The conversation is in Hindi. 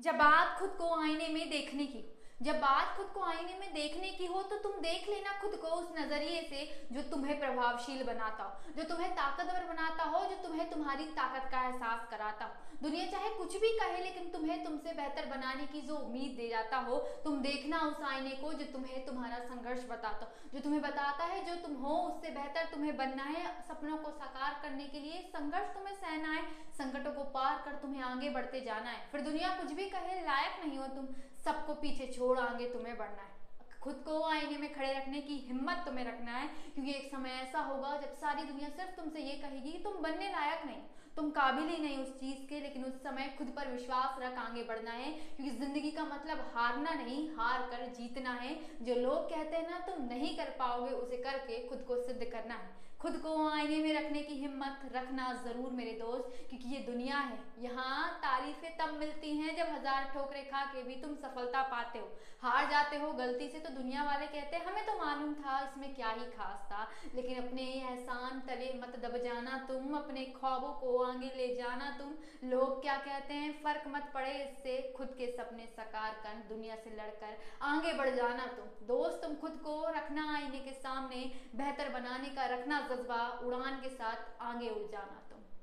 जब बात खुद को आईने में देखने की, जब बात खुद को आईने में देखने की हो तो तुम देख लेना खुद को उस नज़रिए से जो तुम्हें प्रभावशील बनाता हो, जो तुम्हें ताकतवर बनाता हो, जो तुम्हें तुम्हारी ताकत का एहसास कराता हो। दुनिया चाहे कुछ भी कहे, लेकिन तुम्हें तुमसे बेहतर बनाने की जो उम्मीद दे जाता हो, तुम देखना उस आईने को जो तुम्हें तुम्हारा संघर्ष बताता हो, जो तुम्हें बताता है जो तुम हो, उससे बेहतर तुम्हें बनना है, सपनों को साकार करने के लिए संघर्ष तुम्हें सहना है, संकटों को पार कर तुम्हें आगे बढ़ते जाना है। फिर दुनिया कुछ भी कहे, लायक नहीं हो तुम। सबको पीछे छोड़ आगे तुम्हें बढ़ना है। खुद को आईने में खड़े रखने की हिम्मत तुम्हें रखना है, क्योंकि एक समय ऐसा होगा जब सारी दुनिया सिर्फ़ तुमसे ये कहेगी कि तुम बनने लायक नहीं। तुम काबिल ही नहीं उस चीज़ के, लेकिन उस समय खुद पर विश्वास रख आगे बढ़ना है, क्योंकि ज़िंदगी का मतलब हारना नहीं, हार कर जीतना है। जो लोग कहते हैं ना, तुम नहीं कर पाओगे, उसे करके खुद को सिद्ध करना है। खुद को आईने में रखने की हिम्मत रखना ज़रूर मेरे दोस्त, क्योंकि ये दुनिया है। यहाँ तारीफें तब मिलती हैं जब हज़ार ठोकरे खा के भी तुम सफलता पाते हो। हार जाते हो, गलती से तो दुनिया वाले कहते हैं, हमें तो मालूम था में क्या ही खास था। लेकिन अपने एहसान तले मत दब जाना तुम, अपने ख्वाबों को आगे ले जाना तुम। लोग क्या कहते हैं? फ़र्क मत पड़े इससे, खुद के सपने साकार कर, दुनिया से लड़कर आगे बढ़ जाना तुम। दोस्त तुम खुद को रखना, आईने के सामने बेहतर बनाने का रखना, जज्बा उड़ान के साथ आगे उड़ जाना तुम।